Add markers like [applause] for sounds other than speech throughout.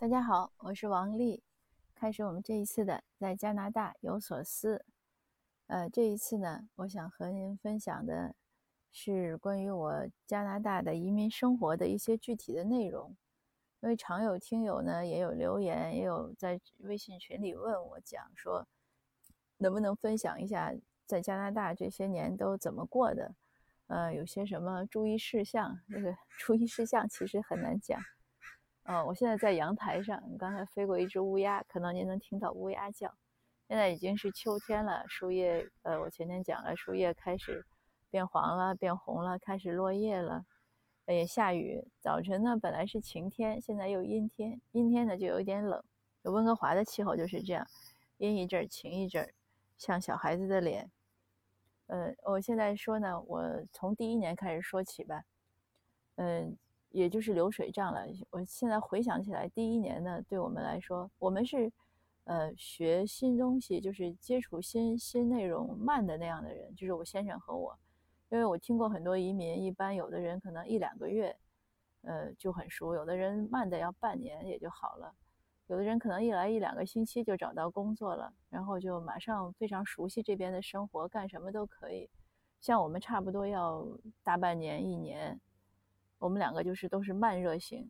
大家好，我是王丽。开始我们这一次的在加拿大有所思。呃，这一次呢，我想和您分享的是关于我加拿大的移民生活的一些具体的内容。因为常有听友呢也有留言，也有在微信群里问我讲说，能不能分享一下在加拿大这些年都怎么过的？呃，有些什么注意事项？这个注意事项其实很难讲。嗯，我现在在阳台上，刚才飞过一只乌鸦，可能您能听到乌鸦叫。现在已经是秋天了，树叶，呃，我前天讲了，树叶开始变黄了，变红了，开始落叶了，也下雨。早晨呢，本来是晴天，现在又阴天，阴天呢就有一点冷。温哥华的气候就是这样，阴一阵儿，晴一阵儿，像小孩子的脸。呃，我现在说呢，我从第一年开始说起吧，嗯。也就是流水账了。我现在回想起来，第一年呢，对我们来说，我们是，呃，学新东西，就是接触新新内容慢的那样的人，就是我先生和我。因为我听过很多移民，一般有的人可能一两个月，呃，就很熟；有的人慢的要半年也就好了；有的人可能一来一两个星期就找到工作了，然后就马上非常熟悉这边的生活，干什么都可以。像我们差不多要大半年、一年。我们两个就是都是慢热型，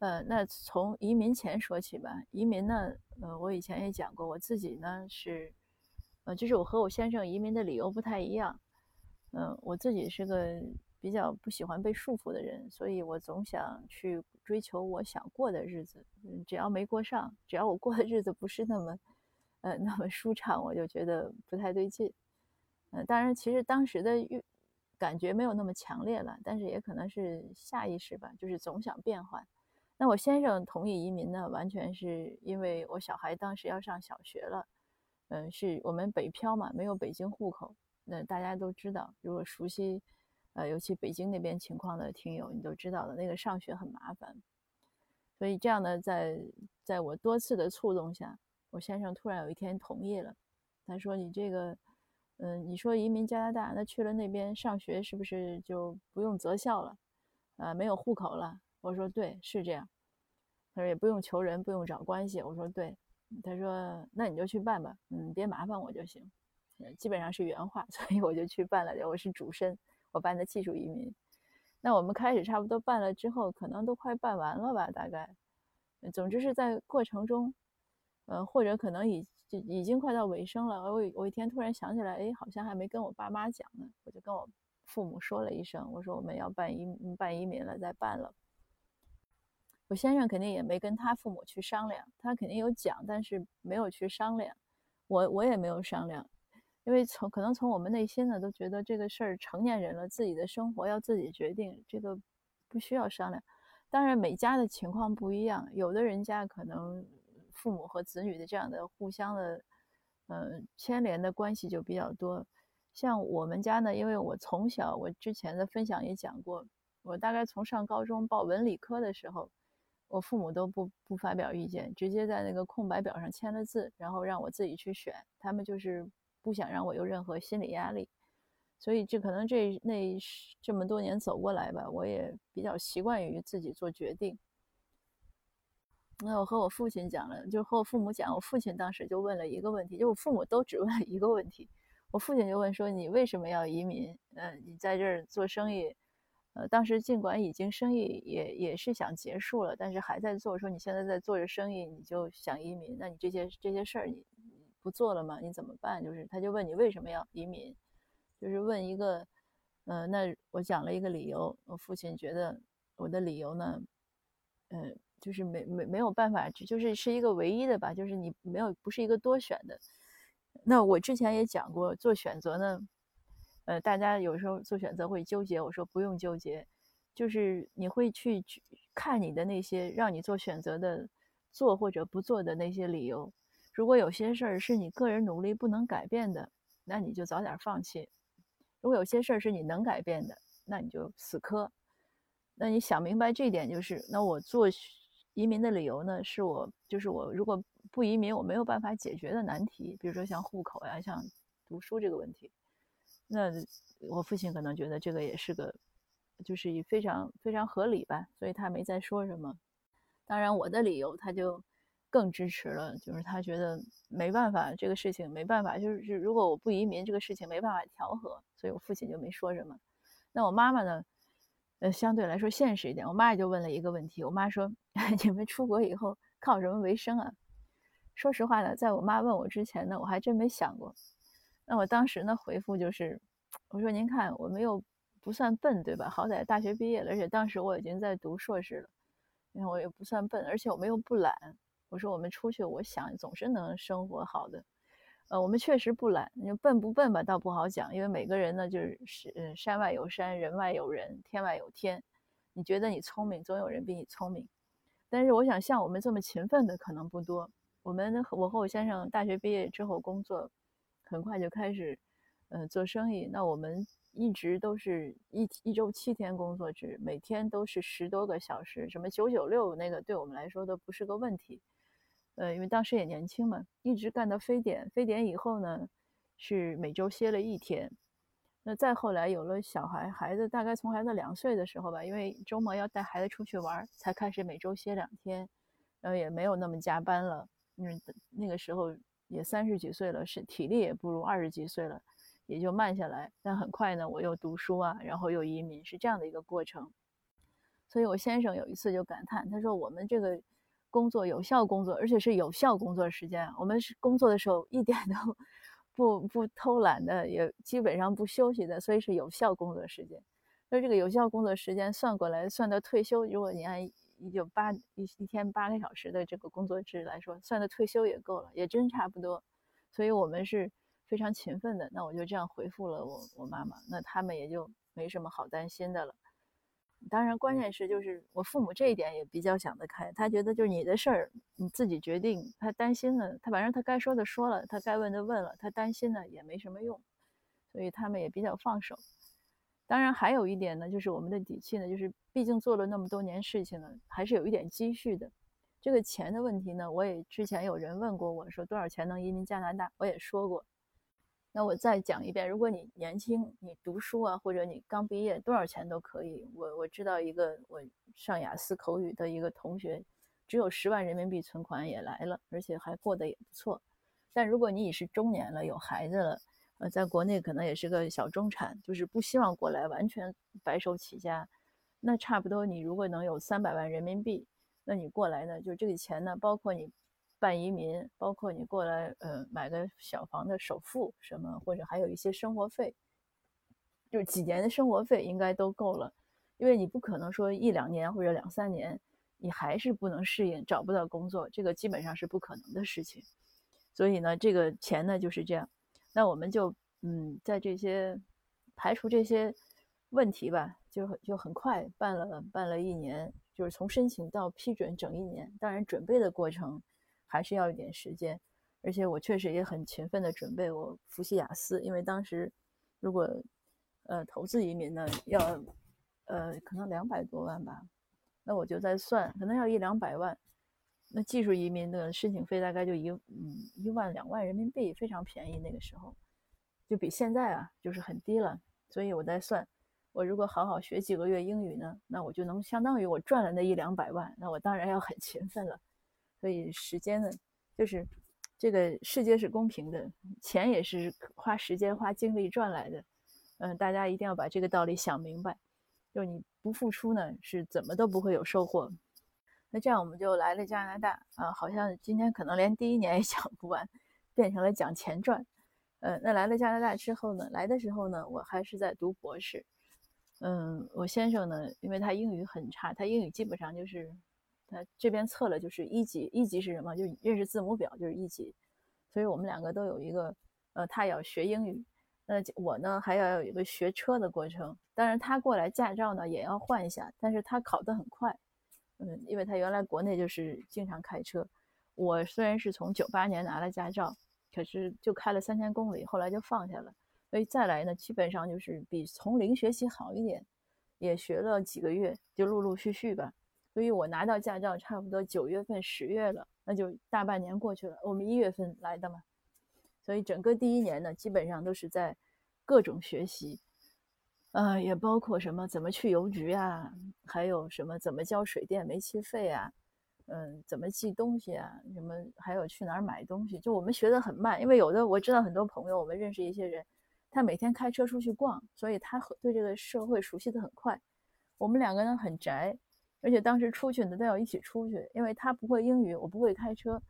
呃，那从移民前说起吧。移民呢，呃，我以前也讲过，我自己呢是，呃，就是我和我先生移民的理由不太一样。嗯，我自己是个比较不喜欢被束缚的人，所以我总想去追求我想过的日子。嗯，只要没过上，只要我过的日子不是那么，呃，那么舒畅，我就觉得不太对劲。嗯，当然，其实当时的欲。感觉没有那么强烈了，但是也可能是下意识吧，就是总想变换。那我先生同意移民呢，完全是因为我小孩当时要上小学了，嗯，是我们北漂嘛，没有北京户口。那大家都知道，如果熟悉，呃，尤其北京那边情况的听友，你都知道的，那个上学很麻烦。所以这样呢，在在我多次的触动下，我先生突然有一天同意了，他说：“你这个。”嗯，你说移民加拿大，那去了那边上学是不是就不用择校了？呃，没有户口了？我说对，是这样。他说也不用求人，不用找关系。我说对。他说那你就去办吧，嗯，别麻烦我就行。基本上是原话，[laughs] 所以我就去办了。我是主申，我办的技术移民。那我们开始差不多办了之后，可能都快办完了吧，大概。总之是在过程中，呃，或者可能已。已经快到尾声了。我我一天突然想起来，哎，好像还没跟我爸妈讲呢。我就跟我父母说了一声，我说我们要办移办移民了，再办了。我先生肯定也没跟他父母去商量，他肯定有讲，但是没有去商量。我我也没有商量，因为从可能从我们内心呢，都觉得这个事儿成年人了，自己的生活要自己决定，这个不需要商量。当然每家的情况不一样，有的人家可能。父母和子女的这样的互相的，呃，牵连的关系就比较多。像我们家呢，因为我从小，我之前的分享也讲过，我大概从上高中报文理科的时候，我父母都不不发表意见，直接在那个空白表上签了字，然后让我自己去选。他们就是不想让我有任何心理压力，所以这可能这那这么多年走过来吧，我也比较习惯于自己做决定。那我和我父亲讲了，就和我父母讲，我父亲当时就问了一个问题，就我父母都只问了一个问题，我父亲就问说：“你为什么要移民？嗯，你在这儿做生意，呃，当时尽管已经生意也也是想结束了，但是还在做。说你现在在做着生意，你就想移民，那你这些这些事儿你不做了吗？你怎么办？就是他就问你为什么要移民，就是问一个，嗯，那我讲了一个理由，我父亲觉得我的理由呢，嗯。就是没没没有办法，就是是一个唯一的吧，就是你没有不是一个多选的。那我之前也讲过，做选择呢，呃，大家有时候做选择会纠结，我说不用纠结，就是你会去看你的那些让你做选择的做或者不做的那些理由。如果有些事儿是你个人努力不能改变的，那你就早点放弃；如果有些事儿是你能改变的，那你就死磕。那你想明白这一点，就是那我做。移民的理由呢，是我就是我如果不移民，我没有办法解决的难题，比如说像户口呀、像读书这个问题。那我父亲可能觉得这个也是个，就是非常非常合理吧，所以他没再说什么。当然，我的理由他就更支持了，就是他觉得没办法，这个事情没办法，就是如果我不移民，这个事情没办法调和，所以我父亲就没说什么。那我妈妈呢？呃，相对来说现实一点。我妈也就问了一个问题，我妈说：“你们出国以后靠什么为生啊？”说实话呢，在我妈问我之前呢，我还真没想过。那我当时呢回复就是：“我说您看，我们又不算笨，对吧？好歹大学毕业了，而且当时我已经在读硕士了。你看我也不算笨，而且我们又不懒。我说我们出去，我想总是能生活好的。呃，我们确实不懒。你笨不笨吧，倒不好讲，因为每个人呢就是是山外有山，人外有人，天外有天。你觉得你聪明，总有人比你聪明。但是我想，像我们这么勤奋的可能不多。我们我和我先生大学毕业之后工作，很快就开始，嗯，做生意。那我们一直都是一一周七天工作制，每天都是十多个小时，什么九九六那个对我们来说都不是个问题。呃，因为当时也年轻嘛，一直干到非典。非典以后呢，是每周歇了一天。那再后来有了小孩，孩子大概从孩子两岁的时候吧，因为周末要带孩子出去玩，才开始每周歇两天，然后也没有那么加班了。嗯，那个时候也三十几岁了，是体力也不如二十几岁了，也就慢下来。但很快呢，我又读书啊，然后又移民，是这样的一个过程。所以我先生有一次就感叹，他说：“我们这个工作有效工作，而且是有效工作时间。我们是工作的时候一点都 [laughs] 不不偷懒的，也基本上不休息的，所以是有效工作时间。那这个有效工作时间算过来，算到退休，如果你按……一九八一一天八个小时的这个工作制来说，算到退休也够了，也真差不多。所以我们是非常勤奋的。那我就这样回复了我我妈妈，那他们也就没什么好担心的了。当然，关键是就是我父母这一点也比较想得开，他觉得就是你的事儿你自己决定，他担心呢，他反正他该说的说了，他该问的问了，他担心呢也没什么用，所以他们也比较放手。当然，还有一点呢，就是我们的底气呢，就是毕竟做了那么多年事情了，还是有一点积蓄的。这个钱的问题呢，我也之前有人问过我说多少钱能移民加拿大，我也说过。那我再讲一遍，如果你年轻，你读书啊，或者你刚毕业，多少钱都可以。我我知道一个我上雅思口语的一个同学，只有十万人民币存款也来了，而且还过得也不错。但如果你已是中年了，有孩子了，呃，在国内可能也是个小中产，就是不希望过来完全白手起家。那差不多，你如果能有三百万人民币，那你过来呢，就这个钱呢，包括你办移民，包括你过来，呃，买个小房的首付什么，或者还有一些生活费，就是几年的生活费应该都够了。因为你不可能说一两年或者两三年，你还是不能适应，找不到工作，这个基本上是不可能的事情。所以呢，这个钱呢就是这样。那我们就嗯，在这些排除这些问题吧，就就很快办了办了一年，就是从申请到批准整一年。当然，准备的过程还是要一点时间，而且我确实也很勤奋的准备我复习雅思，因为当时如果呃投资移民呢要呃可能两百多万吧，那我就在算，可能要一两百万。那技术移民的申请费大概就一嗯一万两万人民币，非常便宜。那个时候就比现在啊就是很低了。所以我在算，我如果好好学几个月英语呢，那我就能相当于我赚了那一两百万。那我当然要很勤奋了。所以时间呢，就是这个世界是公平的，钱也是花时间花精力赚来的。嗯，大家一定要把这个道理想明白。就你不付出呢，是怎么都不会有收获。那这样我们就来了加拿大啊，好像今天可能连第一年也 [laughs] 讲不完，变成了讲前传。呃，那来了加拿大之后呢，来的时候呢，我还是在读博士。嗯，我先生呢，因为他英语很差，他英语基本上就是他这边测了就是一级，一级是什么？就认识字母表就是一级。所以我们两个都有一个，呃，他要学英语，那我呢还要有一个学车的过程。当然他过来驾照呢也要换一下，但是他考得很快。嗯，因为他原来国内就是经常开车，我虽然是从九八年拿了驾照，可是就开了三千公里，后来就放下了。所以再来呢，基本上就是比从零学习好一点，也学了几个月，就陆陆续续吧。所以我拿到驾照差不多九月份、十月了，那就大半年过去了。我们一月份来的嘛，所以整个第一年呢，基本上都是在各种学习。呃，也包括什么怎么去邮局啊，还有什么怎么交水电煤气费啊，嗯，怎么寄东西啊，什么还有去哪儿买东西，就我们学的很慢，因为有的我知道很多朋友，我们认识一些人，他每天开车出去逛，所以他对这个社会熟悉的很快。我们两个人很宅，而且当时出去呢都要一起出去，因为他不会英语，我不会开车，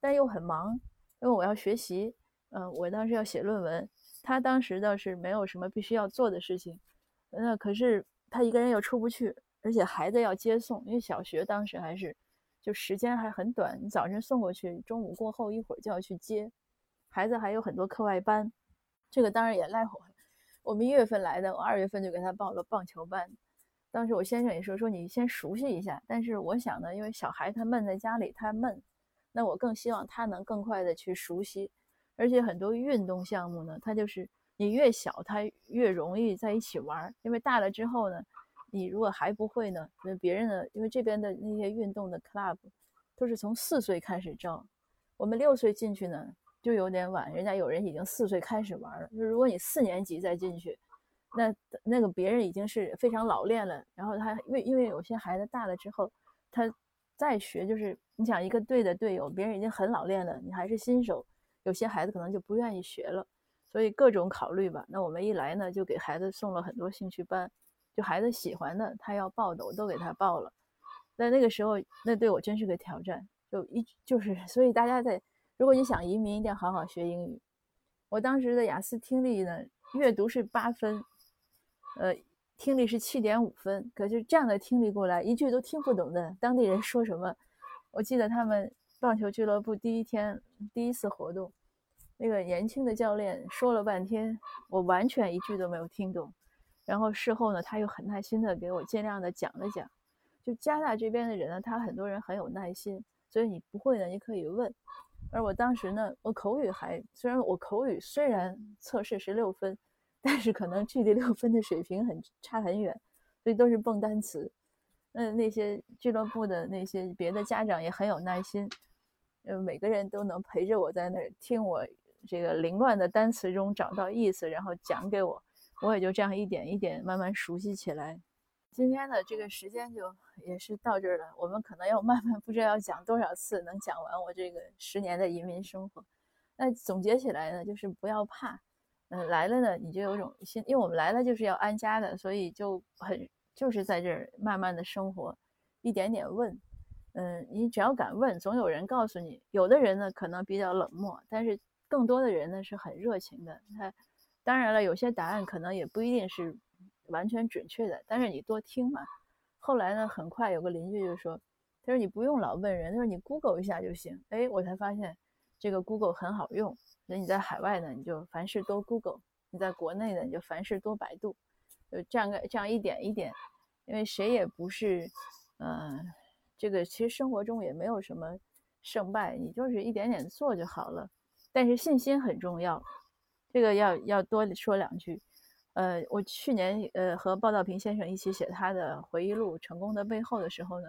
但又很忙，因为我要学习，嗯，我当时要写论文，他当时倒是没有什么必须要做的事情，那可是他一个人又出不去，而且孩子要接送，因为小学当时还是。就时间还很短，你早晨送过去，中午过后一会儿就要去接，孩子还有很多课外班，这个当然也赖我。我们一月份来的，我二月份就给他报了棒球班。当时我先生也说说你先熟悉一下，但是我想呢，因为小孩他闷在家里他闷，那我更希望他能更快的去熟悉，而且很多运动项目呢，他就是你越小他越容易在一起玩，因为大了之后呢。你如果还不会呢？那别人呢？因为这边的那些运动的 club 都是从四岁开始招，我们六岁进去呢就有点晚，人家有人已经四岁开始玩了。就如果你四年级再进去，那那个别人已经是非常老练了。然后他因为因为有些孩子大了之后，他再学就是你想一个队的队友，别人已经很老练了，你还是新手，有些孩子可能就不愿意学了。所以各种考虑吧。那我们一来呢，就给孩子送了很多兴趣班。就孩子喜欢的，他要报的，我都给他报了。在那个时候，那对我真是个挑战。就一就是，所以大家在，如果你想移民，一定要好好学英语。我当时的雅思听力呢，阅读是八分，呃，听力是七点五分。可是这样的听力过来，一句都听不懂的当地人说什么。我记得他们棒球俱乐部第一天第一次活动，那个年轻的教练说了半天，我完全一句都没有听懂。然后事后呢，他又很耐心的给我尽量的讲了讲。就加拿大这边的人呢，他很多人很有耐心，所以你不会呢，你可以问。而我当时呢，我口语还虽然我口语虽然测试是六分，但是可能距离六分的水平很差很远，所以都是蹦单词。嗯，那些俱乐部的那些别的家长也很有耐心，嗯，每个人都能陪着我在那儿听我这个凌乱的单词中找到意思，然后讲给我。我也就这样一点一点慢慢熟悉起来。今天的这个时间就也是到这儿了。我们可能要慢慢不知道要讲多少次能讲完我这个十年的移民生活。那总结起来呢，就是不要怕。嗯，来了呢，你就有种心，因为我们来了就是要安家的，所以就很就是在这儿慢慢的生活，一点点问。嗯，你只要敢问，总有人告诉你。有的人呢可能比较冷漠，但是更多的人呢是很热情的。他。当然了，有些答案可能也不一定是完全准确的，但是你多听嘛。后来呢，很快有个邻居就说：“他说你不用老问人，他说你 Google 一下就行。”哎，我才发现这个 Google 很好用。那你在海外呢，你就凡事多 Google；你在国内呢，你就凡事多百度。就这样个这样一点一点，因为谁也不是，嗯，这个其实生活中也没有什么胜败，你就是一点点做就好了。但是信心很重要。这个要要多说两句，呃，我去年呃和鲍道平先生一起写他的回忆录《成功的背后》的时候呢，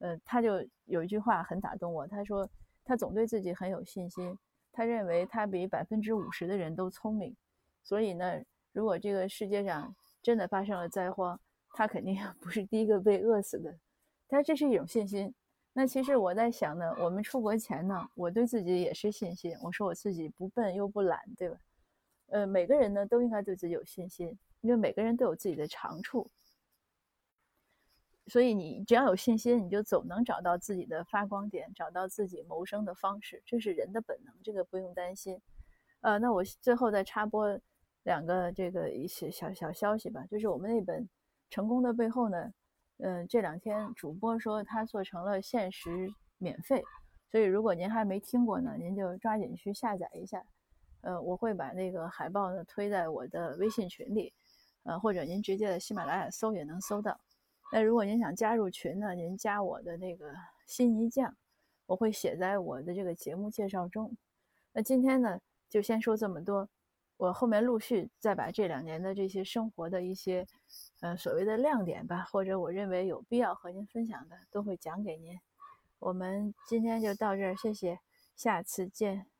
呃，他就有一句话很打动我，他说他总对自己很有信心，他认为他比百分之五十的人都聪明，所以呢，如果这个世界上真的发生了灾荒，他肯定 [laughs] 不是第一个被饿死的，但这是一种信心。那其实我在想呢，我们出国前呢，我对自己也是信心，我说我自己不笨又不懒，对吧？呃，每个人呢都应该对自己有信心，因为每个人都有自己的长处，所以你只要有信心，你就总能找到自己的发光点，找到自己谋生的方式，这是人的本能，这个不用担心。呃，那我最后再插播两个这个一些小小消息吧，就是我们那本《成功的背后》呢，嗯，这两天主播说他做成了限时免费，所以如果您还没听过呢，您就抓紧去下载一下。呃，我会把那个海报呢推在我的微信群里，呃，或者您直接在喜马拉雅搜也能搜到。那如果您想加入群呢，您加我的那个心一酱，我会写在我的这个节目介绍中。那今天呢，就先说这么多，我后面陆续再把这两年的这些生活的一些，呃，所谓的亮点吧，或者我认为有必要和您分享的，都会讲给您。我们今天就到这儿，谢谢，下次见。